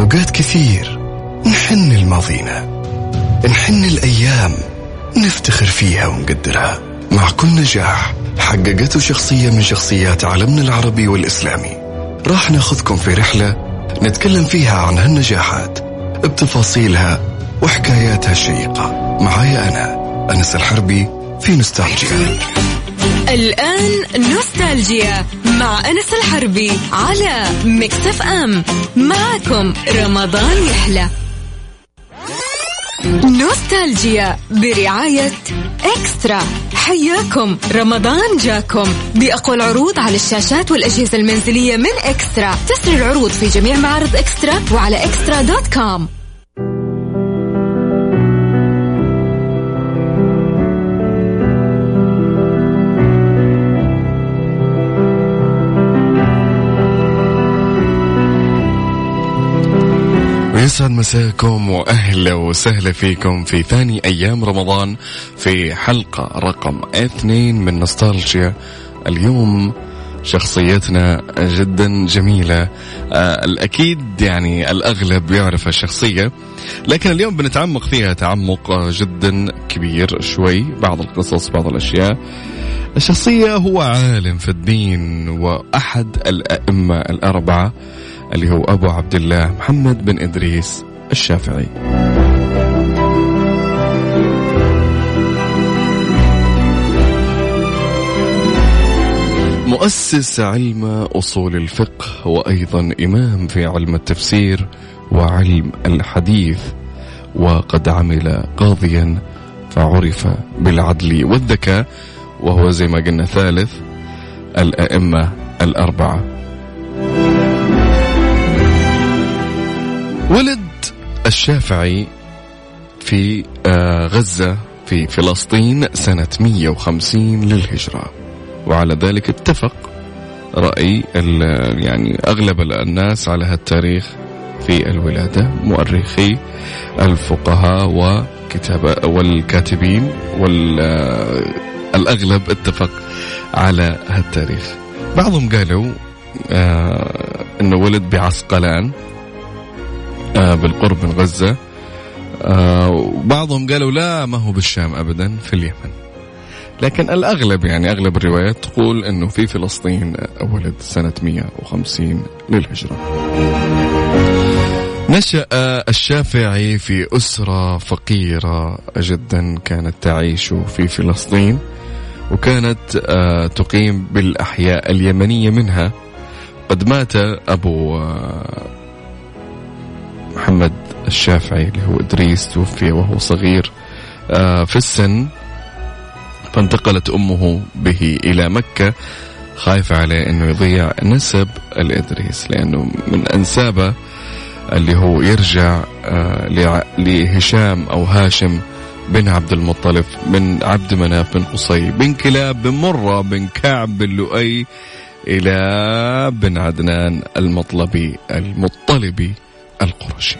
أوقات كثير نحن لماضينا نحن الأيام نفتخر فيها ونقدرها. مع كل نجاح حققته شخصية من شخصيات عالمنا العربي والإسلامي. راح ناخذكم في رحلة نتكلم فيها عن هالنجاحات بتفاصيلها وحكاياتها الشيقة. معايا أنا أنس الحربي في نوستالجيا. الآن نوستالجيا مع أنس الحربي على مكتف أم معكم رمضان يحلى. نوستالجيا برعاية إكسترا. حياكم. رمضان جاكم. بأقوى العروض على الشاشات والأجهزة المنزلية من إكسترا. تسري العروض في جميع معارض إكسترا وعلى إكسترا دوت كوم. يسعد مساكم وأهلا وسهلا فيكم في ثاني أيام رمضان في حلقة رقم اثنين من نوستالجيا. اليوم شخصيتنا جدا جميلة. آه الأكيد يعني الأغلب يعرف الشخصية لكن اليوم بنتعمق فيها تعمق جدا كبير شوي بعض القصص بعض الأشياء. الشخصية هو عالم في الدين وأحد الأئمة الأربعة. اللي هو أبو عبد الله محمد بن إدريس الشافعي. مؤسس علم أصول الفقه وأيضا إمام في علم التفسير وعلم الحديث وقد عمل قاضيا فعرف بالعدل والذكاء وهو زي ما قلنا ثالث الأئمة الأربعة. ولد الشافعي في آه، غزة في فلسطين سنة 150 للهجرة. وعلى ذلك اتفق رأي يعني أغلب الناس على هالتاريخ في الولادة مؤرخي الفقهاء وكتاب والكاتبين والأغلب آه، اتفق على هالتاريخ. بعضهم قالوا آه إنه ولد بعسقلان. بالقرب من غزة. آه وبعضهم قالوا لا ما هو بالشام أبدا في اليمن. لكن الأغلب يعني أغلب الروايات تقول أنه في فلسطين ولد سنة 150 للهجرة. نشأ الشافعي في أسرة فقيرة جدا كانت تعيش في فلسطين وكانت آه، تقيم بالأحياء اليمنية منها. قد مات أبو آه، محمد الشافعي اللي هو إدريس توفي وهو صغير. آه، في السن فانتقلت أمه به إلى مكة خايفة عليه أنه يضيع نسب الإدريس لأنه من أنسابه اللي هو يرجع آه، لهشام أو هاشم بن عبد المطلب بن عبد مناف بن قصي بن كلاب بن مرة بن كعب بن لؤي إلى بن عدنان المطلبي المطلبي. القرشي.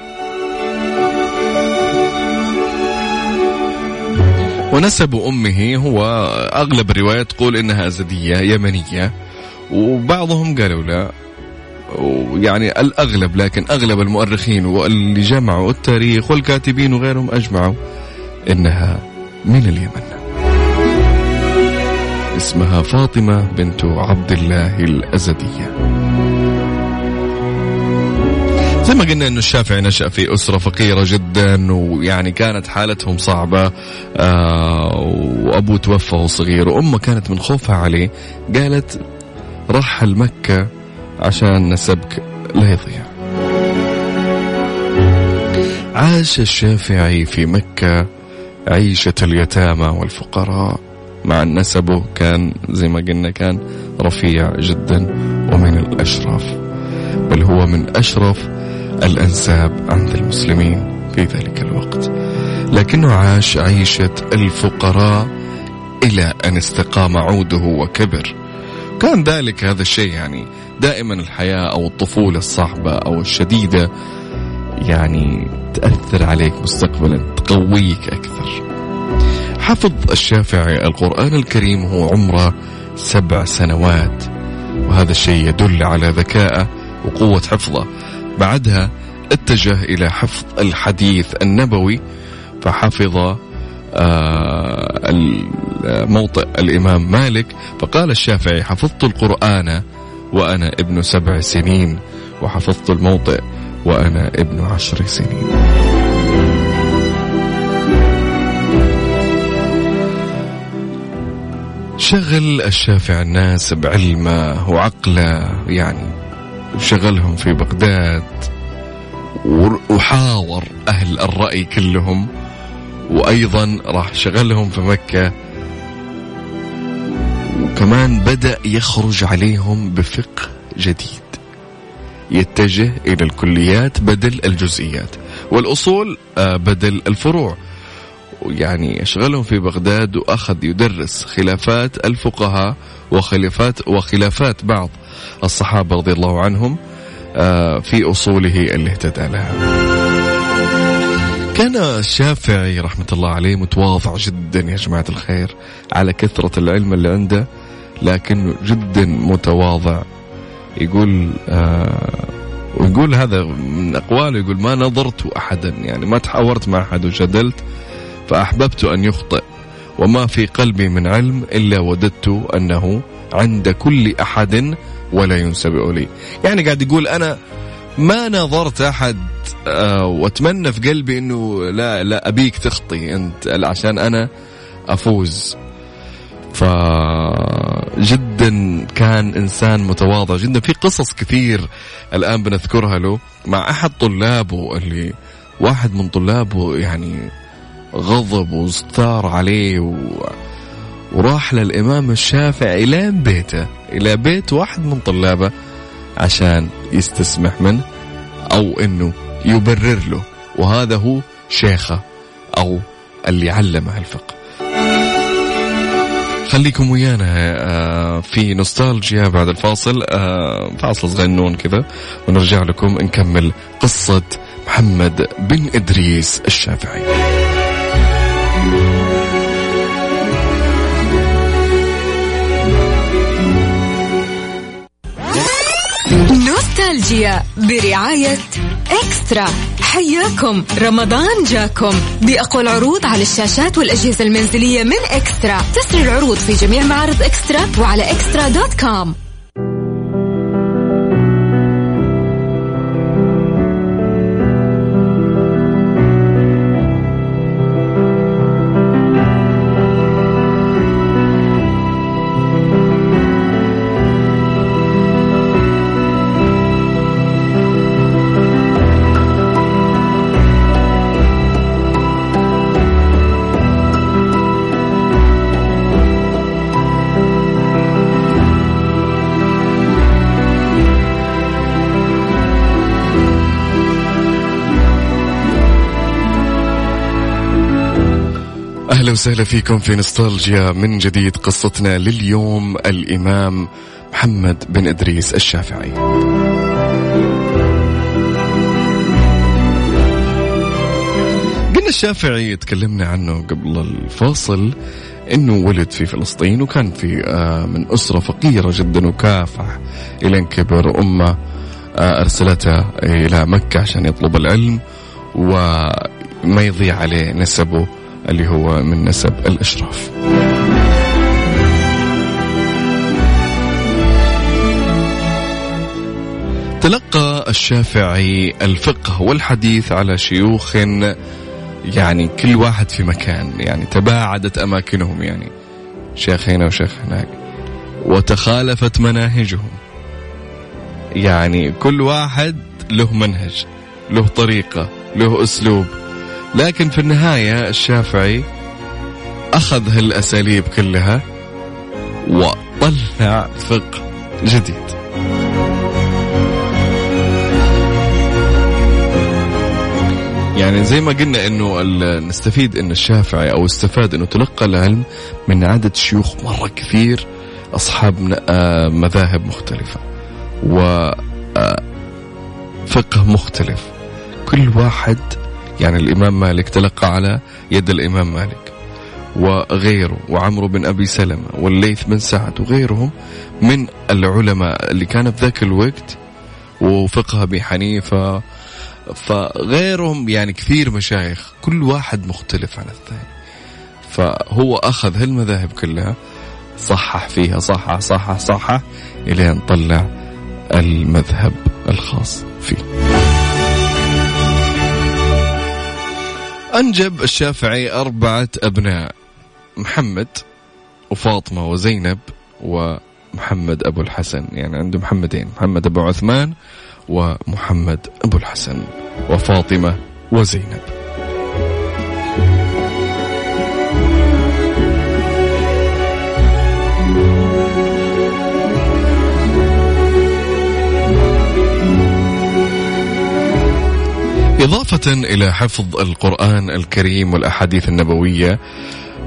ونسب أمه هو أغلب الروايات تقول إنها أزدية يمنية. وبعضهم قالوا لا. يعني الأغلب لكن أغلب المؤرخين واللي جمعوا التاريخ والكاتبين وغيرهم أجمعوا إنها من اليمن. اسمها فاطمة بنت عبد الله الأزدية. زي ما قلنا إنه الشافعي نشأ في أسرة فقيرة جدا ويعني كانت حالتهم صعبة. آه وأبوه توفى وهو صغير وأمه كانت من خوفها عليه قالت رحل مكة عشان نسبك لا يضيع. عاش الشافعي في مكة عيشة اليتامى والفقراء. مع أن نسبه كان زي ما قلنا كان رفيع جدا ومن الأشراف. بل هو من أشرف الأنساب عند المسلمين في ذلك الوقت. لكنه عاش عيشة الفقراء إلى أن استقام عوده وكبر. كان ذلك هذا الشيء يعني دائما الحياة أو الطفولة الصعبة أو الشديدة يعني تأثر عليك مستقبلا تقويك أكثر. حفظ الشافعي القرآن الكريم هو عمره سبع سنوات وهذا الشيء يدل على ذكائه وقوة حفظه. بعدها اتجه إلى حفظ الحديث النبوي فحفظ آه، موطئ الإمام مالك فقال الشافعي حفظت القرآن وأنا ابن سبع سنين وحفظت الموطئ وأنا ابن عشر سنين. شغل الشافعي الناس بعلمه وعقله يعني شغلهم في بغداد وحاور أهل الرأي كلهم وأيضا راح شغلهم في مكة. وكمان بدأ يخرج عليهم بفقه جديد يتجه إلى الكليات بدل الجزئيات. والأصول آه، بدل الفروع. يعني أشغلهم في بغداد وأخذ يدرس خلافات الفقهاء وخلافات وخلافات بعض الصحابة رضي الله عنهم آه، في أصوله اللي اهتدى لها كان الشافعي رحمة الله عليه متواضع جدا يا جماعة الخير على كثرة العلم اللي عنده لكنه جدا متواضع. يقول آه ويقول هذا من أقواله يقول ما نظرت أحدا يعني ما تحاورت مع أحد وجدلت فأحببت أن يخطئ. وما في قلبي من علم إلا وددت أنه عند كل أحد ولا ينسب لي يعني قاعد يقول أنا ما نظرت أحد آه، وأتمنى في قلبي أنه لا لا أبيك تخطي أنت عشان أنا أفوز. فجدا كان إنسان متواضع جدا. في قصص كثير الآن بنذكرها له مع أحد طلابه اللي واحد من طلابه يعني غضب واستثار عليه و... وراح للإمام الشافعي إلى بيته إلى بيت واحد من طلابه عشان يستسمح منه أو إنه يبرر له. وهذا هو شيخه أو اللي علمه الفقه. خليكم ويانا آه، في نوستالجيا بعد الفاصل آه، فاصل صغنون كذا ونرجع لكم نكمل قصة محمد بن إدريس الشافعي. نوستالجيا برعاية إكسترا. حياكم. رمضان جاكم. بأقوى العروض على الشاشات والأجهزة المنزلية من إكسترا. تسري العروض في جميع معارض إكسترا وعلى إكسترا دوت كوم. أهلا وسهلا فيكم في نوستالجيا. من جديد قصتنا لليوم الإمام محمد بن إدريس الشافعي. قلنا الشافعي تكلمنا عنه قبل الفاصل إنه ولد في فلسطين وكان في آه، من أسرة فقيرة جدا وكافح إلى كبر أمة آه، ارسلته إلى مكة عشان يطلب العلم وما يضيع عليه نسبه. اللي هو من نسب الأشراف. تلقى الشافعي الفقه والحديث على شيوخ يعني كل واحد في مكان يعني تباعدت أماكنهم يعني شيخ هنا وشيخ هناك وتخالفت مناهجهم. يعني كل واحد له منهج له طريقة له أسلوب. لكن في النهاية الشافعي أخذ هالأساليب كلها وطلع فقه جديد. يعني زي ما قلنا إنه نستفيد إن الشافعي أو استفاد إنه تلقى العلم من عدد شيوخ مرة كثير أصحاب آه، مذاهب مختلفة و آه، فقه مختلف. كل واحد يعني الإمام مالك تلقى على يد الإمام مالك وغيره وعمرو بن أبي سلمة والليث بن سعد وغيرهم من العلماء اللي كان في ذاك الوقت وفقه أبي حنيفة فغيرهم يعني كثير مشايخ كل واحد مختلف عن الثاني. فهو أخذ هالمذاهب كلها صحح فيها صحح صحح صحح إلين طلع المذهب الخاص فيه. أنجب الشافعي أربعة أبناء محمد وفاطمة وزينب ومحمد أبو الحسن. يعني عنده محمدين محمد أبو عثمان ومحمد أبو الحسن وفاطمة وزينب. إضافة إلى حفظ القرآن الكريم والأحاديث النبوية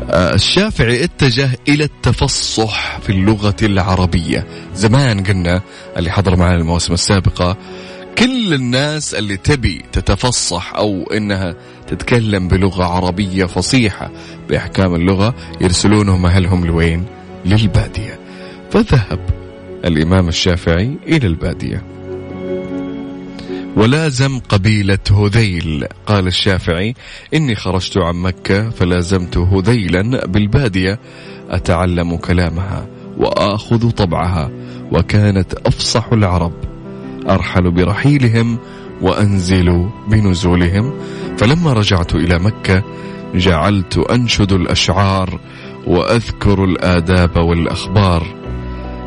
آه، الشافعي اتجه إلى التفصح في اللغة العربية. زمان قلنا اللي حضر معنا المواسم السابقة كل الناس اللي تبي تتفصح أو إنها تتكلم بلغة عربية فصيحة بأحكام اللغة يرسلونهم أهلهم لوين؟ للبادية. فذهب الإمام الشافعي إلى البادية. ولازم قبيلة هذيل. قال الشافعي إني خرجت عن مكة فلازمت هذيلا بالبادية أتعلم كلامها وآخذ طبعها وكانت أفصح العرب. أرحل برحيلهم وأنزل بنزولهم. فلما رجعت إلى مكة جعلت أنشد الأشعار وأذكر الآداب والأخبار.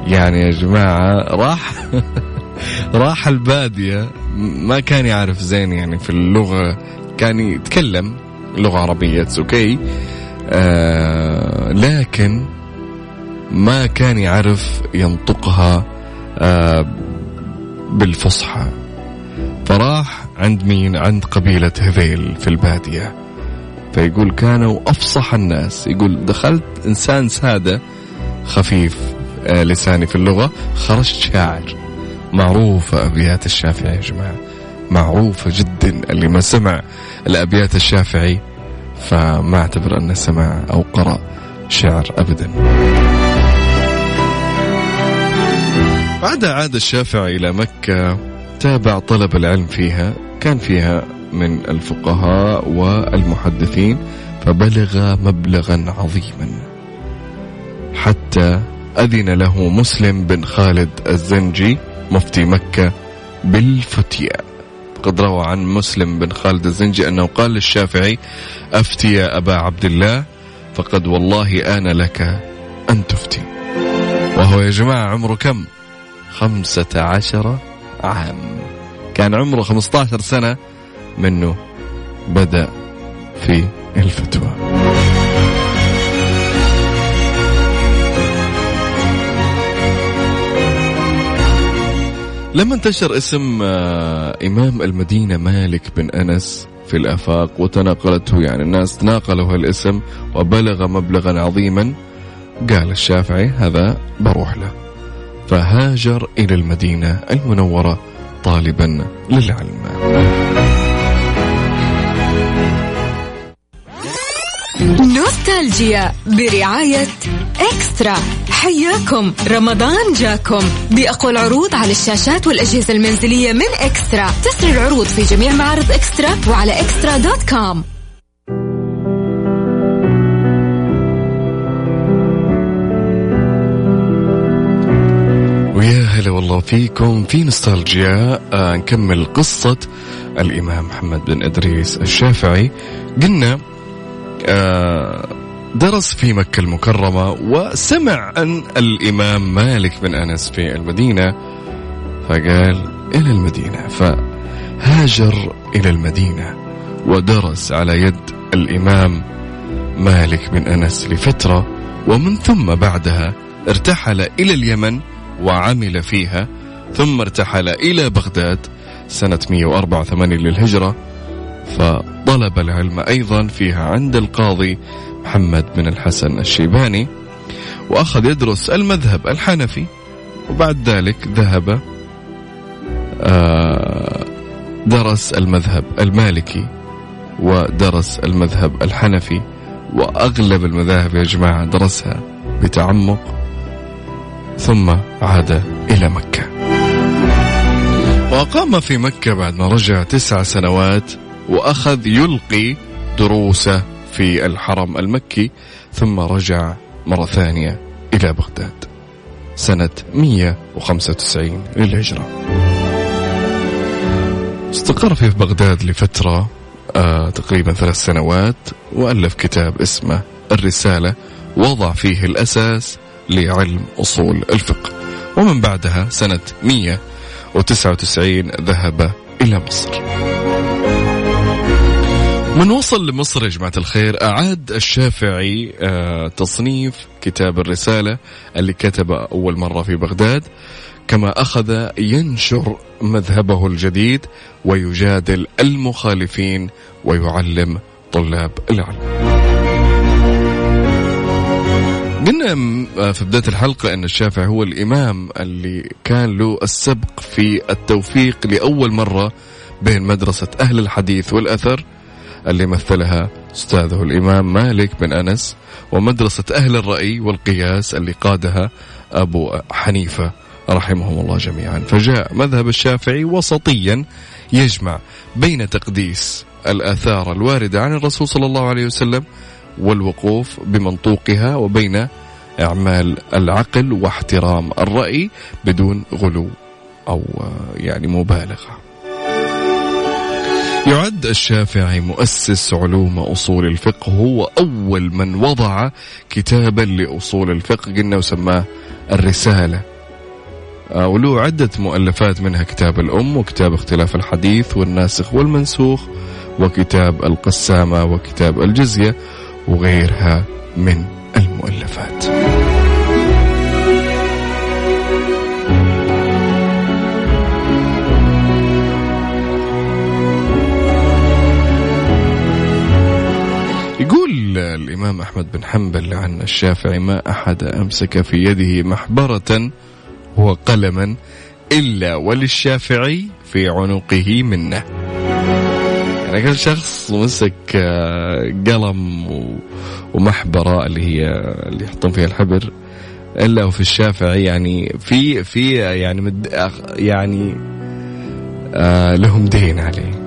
يعني يا جماعة راح راح البادية. ما كان يعرف زين يعني في اللغة كان يتكلم لغة عربية أوكي آه لكن ما كان يعرف ينطقها آه بالفصحى. فراح عند مين؟ عند قبيلة هذيل في البادية. فيقول كانوا أفصح الناس. يقول دخلت إنسان سادة خفيف آه لساني في اللغة خرجت شاعر. معروفة أبيات الشافعي يا جماعة. معروفة جدا اللي ما سمع الأبيات الشافعي فما أعتبر أنه سمع أو قرأ شعر أبدا. بعدها عاد الشافعي إلى مكة تابع طلب العلم فيها. كان فيها من الفقهاء والمحدثين فبلغ مبلغا عظيما. حتى أذن له مسلم بن خالد الزنجي مفتي مكة بالفتية. قد روى عن مسلم بن خالد الزنجي أنه قال للشافعي أفتي يا أبا عبد الله فقد والله آن لك أن تفتي. وهو يا جماعة عمره كم؟ خمسة عشر عام. كان عمره خمسة عشر سنة منه بدأ في الفتوى. لما انتشر اسم آه، إمام المدينة مالك بن أنس في الآفاق وتناقلته يعني الناس تناقلوا هالاسم وبلغ مبلغا عظيما. قال الشافعي هذا بروح له. فهاجر إلى المدينة المنورة طالبا للعلم. نوستالجيا برعاية إكسترا. حياكم. رمضان جاكم. بأقوى العروض على الشاشات والأجهزة المنزلية من إكسترا. تسري العروض في جميع معارض إكسترا وعلى إكسترا دوت كوم. ويا هلا والله فيكم. في نوستالجيا آه نكمل قصة الإمام محمد بن إدريس الشافعي. قلنا آه درس في مكة المكرمة وسمع أن الإمام مالك بن أنس في المدينة فقال إلى المدينة فهاجر إلى المدينة ودرس على يد الإمام مالك بن أنس لفترة ومن ثم بعدها ارتحل إلى اليمن وعمل فيها ثم ارتحل إلى بغداد سنة 184 للهجرة فطلب العلم أيضا فيها عند القاضي محمد بن الحسن الشيباني وأخذ يدرس المذهب الحنفي وبعد ذلك ذهب آه، درس المذهب المالكي ودرس المذهب الحنفي وأغلب المذاهب يا جماعة درسها بتعمق ثم عاد إلى مكة. وأقام في مكة بعد ما رجع تسع سنوات وأخذ يلقي دروسه في الحرم المكي ثم رجع مرة ثانية إلى بغداد. سنة 195 للهجرة. استقر في بغداد لفترة آه تقريبا ثلاث سنوات وألف كتاب اسمه الرسالة وضع فيه الأساس لعلم أصول الفقه. ومن بعدها سنة 199 ذهب إلى مصر. من وصل لمصر يا جماعة الخير أعاد الشافعي آه، تصنيف كتاب الرسالة اللي كتبه أول مرة في بغداد كما أخذ ينشر مذهبه الجديد ويجادل المخالفين ويعلم طلاب العلم. قلنا آه، في بداية الحلقة أن الشافعي هو الإمام اللي كان له السبق في التوفيق لأول مرة بين مدرسة أهل الحديث والأثر. اللي مثلها أستاذه الإمام مالك بن أنس ومدرسة أهل الرأي والقياس اللي قادها أبو حنيفة رحمهم الله جميعا. فجاء مذهب الشافعي وسطيا يجمع بين تقديس الآثار الواردة عن الرسول صلى الله عليه وسلم والوقوف بمنطوقها وبين إعمال العقل واحترام الرأي بدون غلو أو يعني مبالغة. يعد الشافعي مؤسس علوم أصول الفقه هو أول من وضع كتابا لأصول الفقه قلنا وسماه الرسالة. آه، وله عدة مؤلفات منها كتاب الأم وكتاب اختلاف الحديث والناسخ والمنسوخ وكتاب القسامة وكتاب الجزية وغيرها من المؤلفات. الإمام أحمد بن حنبل عن الشافعي ما أحد أمسك في يده محبرة وقلما إلا وللشافعي في عنقه منه. يعني كل شخص مسك آه، قلم ومحبرة اللي هي اللي يحطون فيها الحبر. إلا وفي الشافعي يعني في في يعني مد يعني آه لهم دين عليه.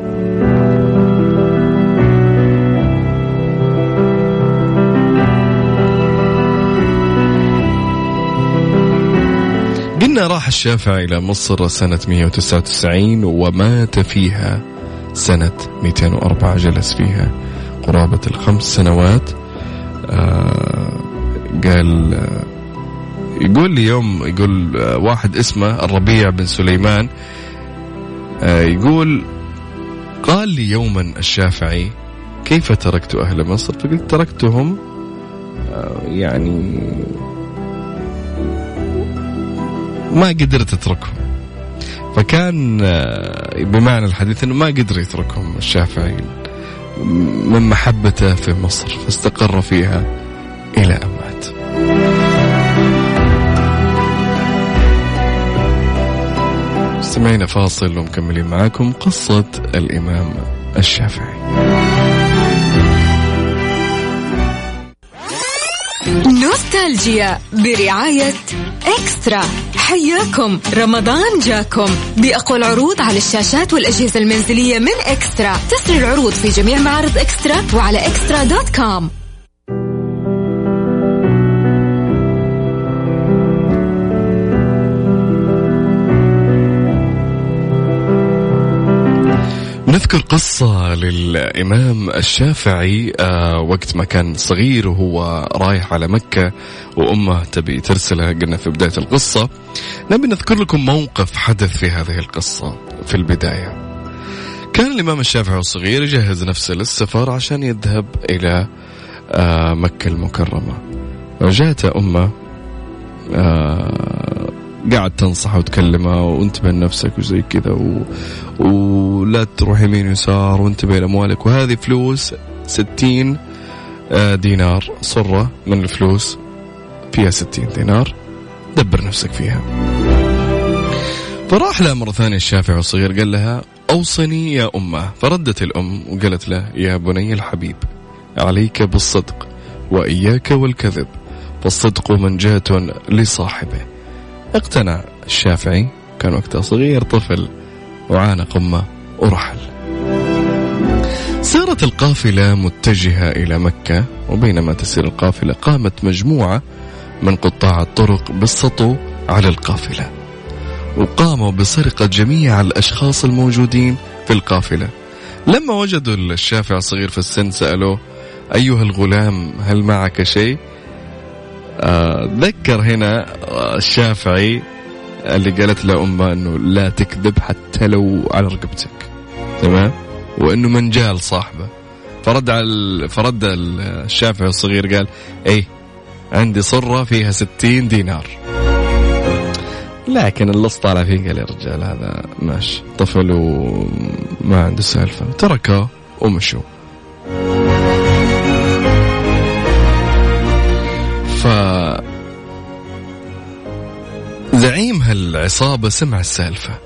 قلنا راح الشافعي إلى مصر سنة 199 ومات فيها سنة 204 جلس فيها قرابة الخمس سنوات. آه قال آه يقول لي يوم يقول آه واحد اسمه الربيع بن سليمان يقول قال لي يوما الشافعي كيف تركت أهل مصر؟ فقلت تركتهم يعني ما قدرت اتركهم فكان آه، بمعنى الحديث إنه ما قدر يتركهم الشافعي من محبته في مصر فاستقر فيها إلى أن مات. استمعينا فاصل ومكملين معاكم قصة الإمام الشافعي نوستالجيا برعاية إكسترا. حياكم. رمضان جاكم. بأقوى العروض على الشاشات والأجهزة المنزلية من إكسترا. تسري العروض في جميع معارض إكسترا وعلى إكسترا دوت كوم. نذكر قصة للإمام الشافعي آه وقت ما كان صغير وهو رايح على مكة وأمه تبي ترسله قلنا في بداية القصة. نبي نذكر لكم موقف حدث في هذه القصة في البداية. كان الإمام الشافعي الصغير يجهز نفسه للسفر عشان يذهب إلى آه مكة المكرمة. وجاءت أمه آه قاعد تنصحه وتكلمه وانتبه لنفسك وزي كذا و... ولا تروح يمين ويسار وانتبه لأموالك. وهذه فلوس ستين آه، دينار. صرة من الفلوس فيها ستين دينار. دبر نفسك فيها. فراح لها مرة ثانية الشافعي الصغير قال لها أوصني يا أمة. فردت الأم وقالت له يا بني الحبيب عليك بالصدق وإياك والكذب فالصدق منجاة لصاحبه. اقتنع الشافعي كان وقتها صغير طفل وعانق أمه ورحل سارت القافلة متجهة إلى مكة وبينما تسير القافلة قامت مجموعة من قطاع الطرق بالسطو على القافلة وقاموا بسرقة جميع الأشخاص الموجودين في القافلة. لما وجدوا الشافع الصغير في السن سألوه أيها الغلام هل معك شيء؟ ذكر هنا الشافعي اللي قالت له أمه أنه لا تكذب حتى لو على رقبتك. تمام؟ وأنه منجال صاحبه. فرد على فرد الشافعي الصغير قال إيه عندي صرة فيها ستين دينار. لكن اللص طالع فيه قال يا رجال هذا ماشي. طفل وما عنده سالفة. تركه ومشوا زعيم هالعصابة سمع السالفة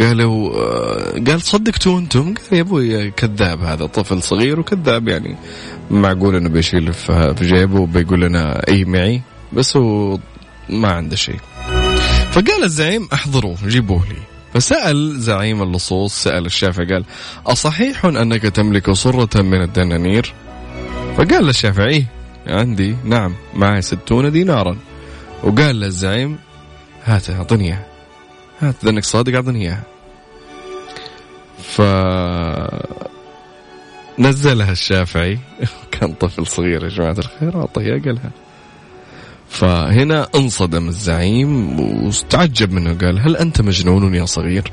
قالوا قال صدقتوا أنتم؟ قال يا أبوي كذاب هذا طفل صغير وكذاب يعني معقول إنه بيشيل في جيبه وبيقول لنا اي معي بس هو ما عنده شيء. فقال الزعيم احضروه جيبوه لي. فسأل زعيم اللصوص سأل الشافعي قال أصحيح أنك تملك صرة من الدنانير فقال الشافعي عندي نعم معي ستون دينارا وقال للزعيم هات أعطني إياها. هات إذا إنك صادق أعطني إياها. ف نزلها الشافعي. كان طفل صغير يا جماعة الخير أعطيه قالها. فهنا انصدم الزعيم واستعجب منه قال هل أنت مجنون يا صغير؟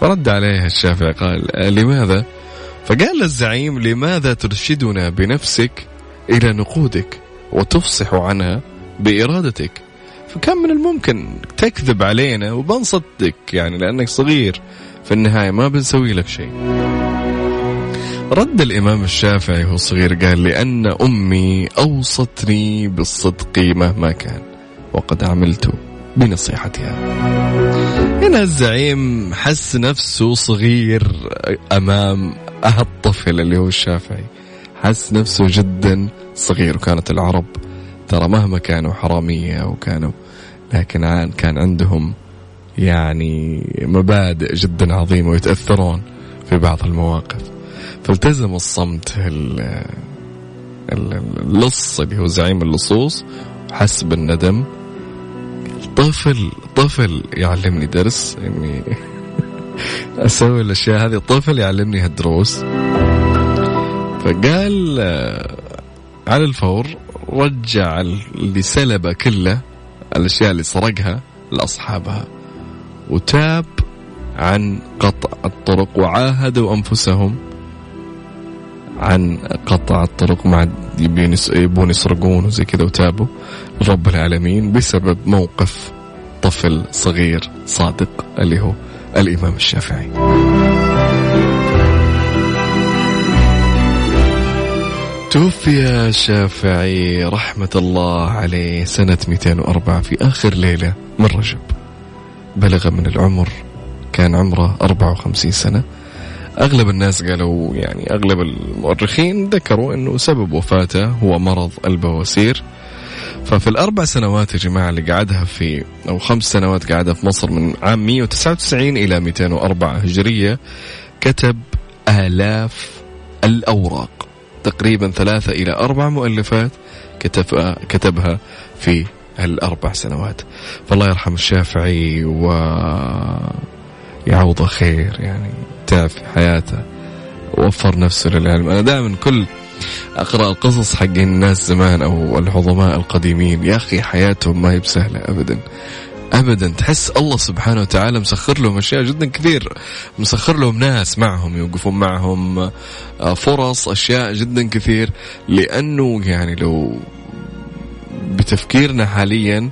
فرد عليه الشافعي قال لماذا؟ فقال للزعيم لماذا ترشدنا بنفسك إلى نقودك وتفصح عنها بإرادتك؟ فكان من الممكن تكذب علينا وبنصدق يعني لأنك صغير. في النهاية ما بنسوي لك شيء. رد الإمام الشافعي وهو صغير قال لأن أمي أوصتني بالصدق مهما كان وقد عملت بنصيحتها. هنا الزعيم حس نفسه صغير أمام الطفل اللي هو الشافعي. حس نفسه جدا صغير وكانت العرب ترى مهما كانوا حرامية وكانوا لكن كان عندهم يعني مبادئ جدا عظيمة ويتأثرون في بعض المواقف. فالتزم الصمت اللص اللي هو زعيم اللصوص حس بالندم طفل طفل يعلمني درس اني أسوي الأشياء هذه. طفل يعلمني هالدروس. فقال على الفور رجع اللي سلبه كله الأشياء اللي سرقها لأصحابها. وتاب عن قطع الطرق وعاهدوا أنفسهم عن قطع الطرق مع يبون يسرقون وزي كذا وتابوا. رب العالمين بسبب موقف طفل صغير صادق اللي هو الإمام الشافعي. توفي الشافعي رحمة الله عليه سنة 204 في آخر ليلة من رجب. بلغ من العمر كان عمره 54 سنة. أغلب الناس قالوا يعني أغلب المؤرخين ذكروا أنه سبب وفاته هو مرض البواسير. ففي الأربع سنوات يا جماعة اللي قعدها في أو خمس سنوات قعدها في مصر من عام 199 إلى 204 هجرية كتب آلاف الأوراق. تقريبا ثلاثة إلى أربع مؤلفات كتب كتبها في الأربع سنوات. فالله يرحم الشافعي و يعوضه خير يعني تعب في حياته وفر نفسه للعلم. أنا دائما كل أقرأ القصص حق الناس زمان أو العظماء القديمين يا أخي حياتهم ما هي بسهلة أبدا. ابدا. تحس الله سبحانه وتعالى مسخر لهم أشياء جدا كثير. مسخر لهم ناس معهم يوقفون معهم آه، فرص أشياء جدا كثير. لأنه يعني لو بتفكيرنا حاليا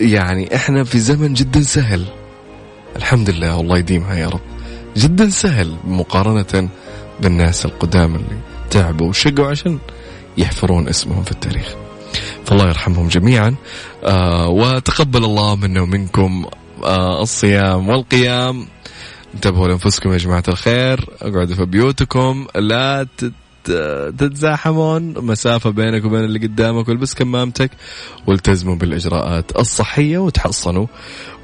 يعني إحنا في زمن جدا سهل. الحمد لله والله يديمها يا رب. جدا سهل مقارنة بالناس القدام اللي تعبوا وشقوا عشان يحفرون اسمهم في التاريخ. فالله يرحمهم جميعا. آه وتقبل الله منا ومنكم آه الصيام والقيام. انتبهوا لأنفسكم يا جماعة الخير. اقعدوا في بيوتكم. لا تتزاحمون. مسافة بينك وبين اللي قدامك والبس كمامتك والتزموا بالإجراءات الصحية وتحصنوا.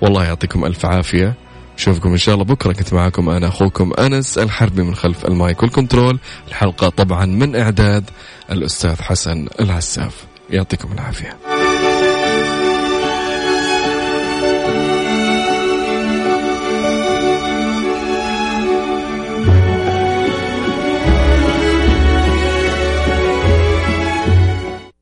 والله يعطيكم ألف عافية. نشوفكم إن شاء الله بكرة. كنت معاكم أنا أخوكم أنس الحربي من خلف المايك والكنترول. الحلقة طبعا من إعداد الأستاذ حسن العساف. يعطيكم العافية.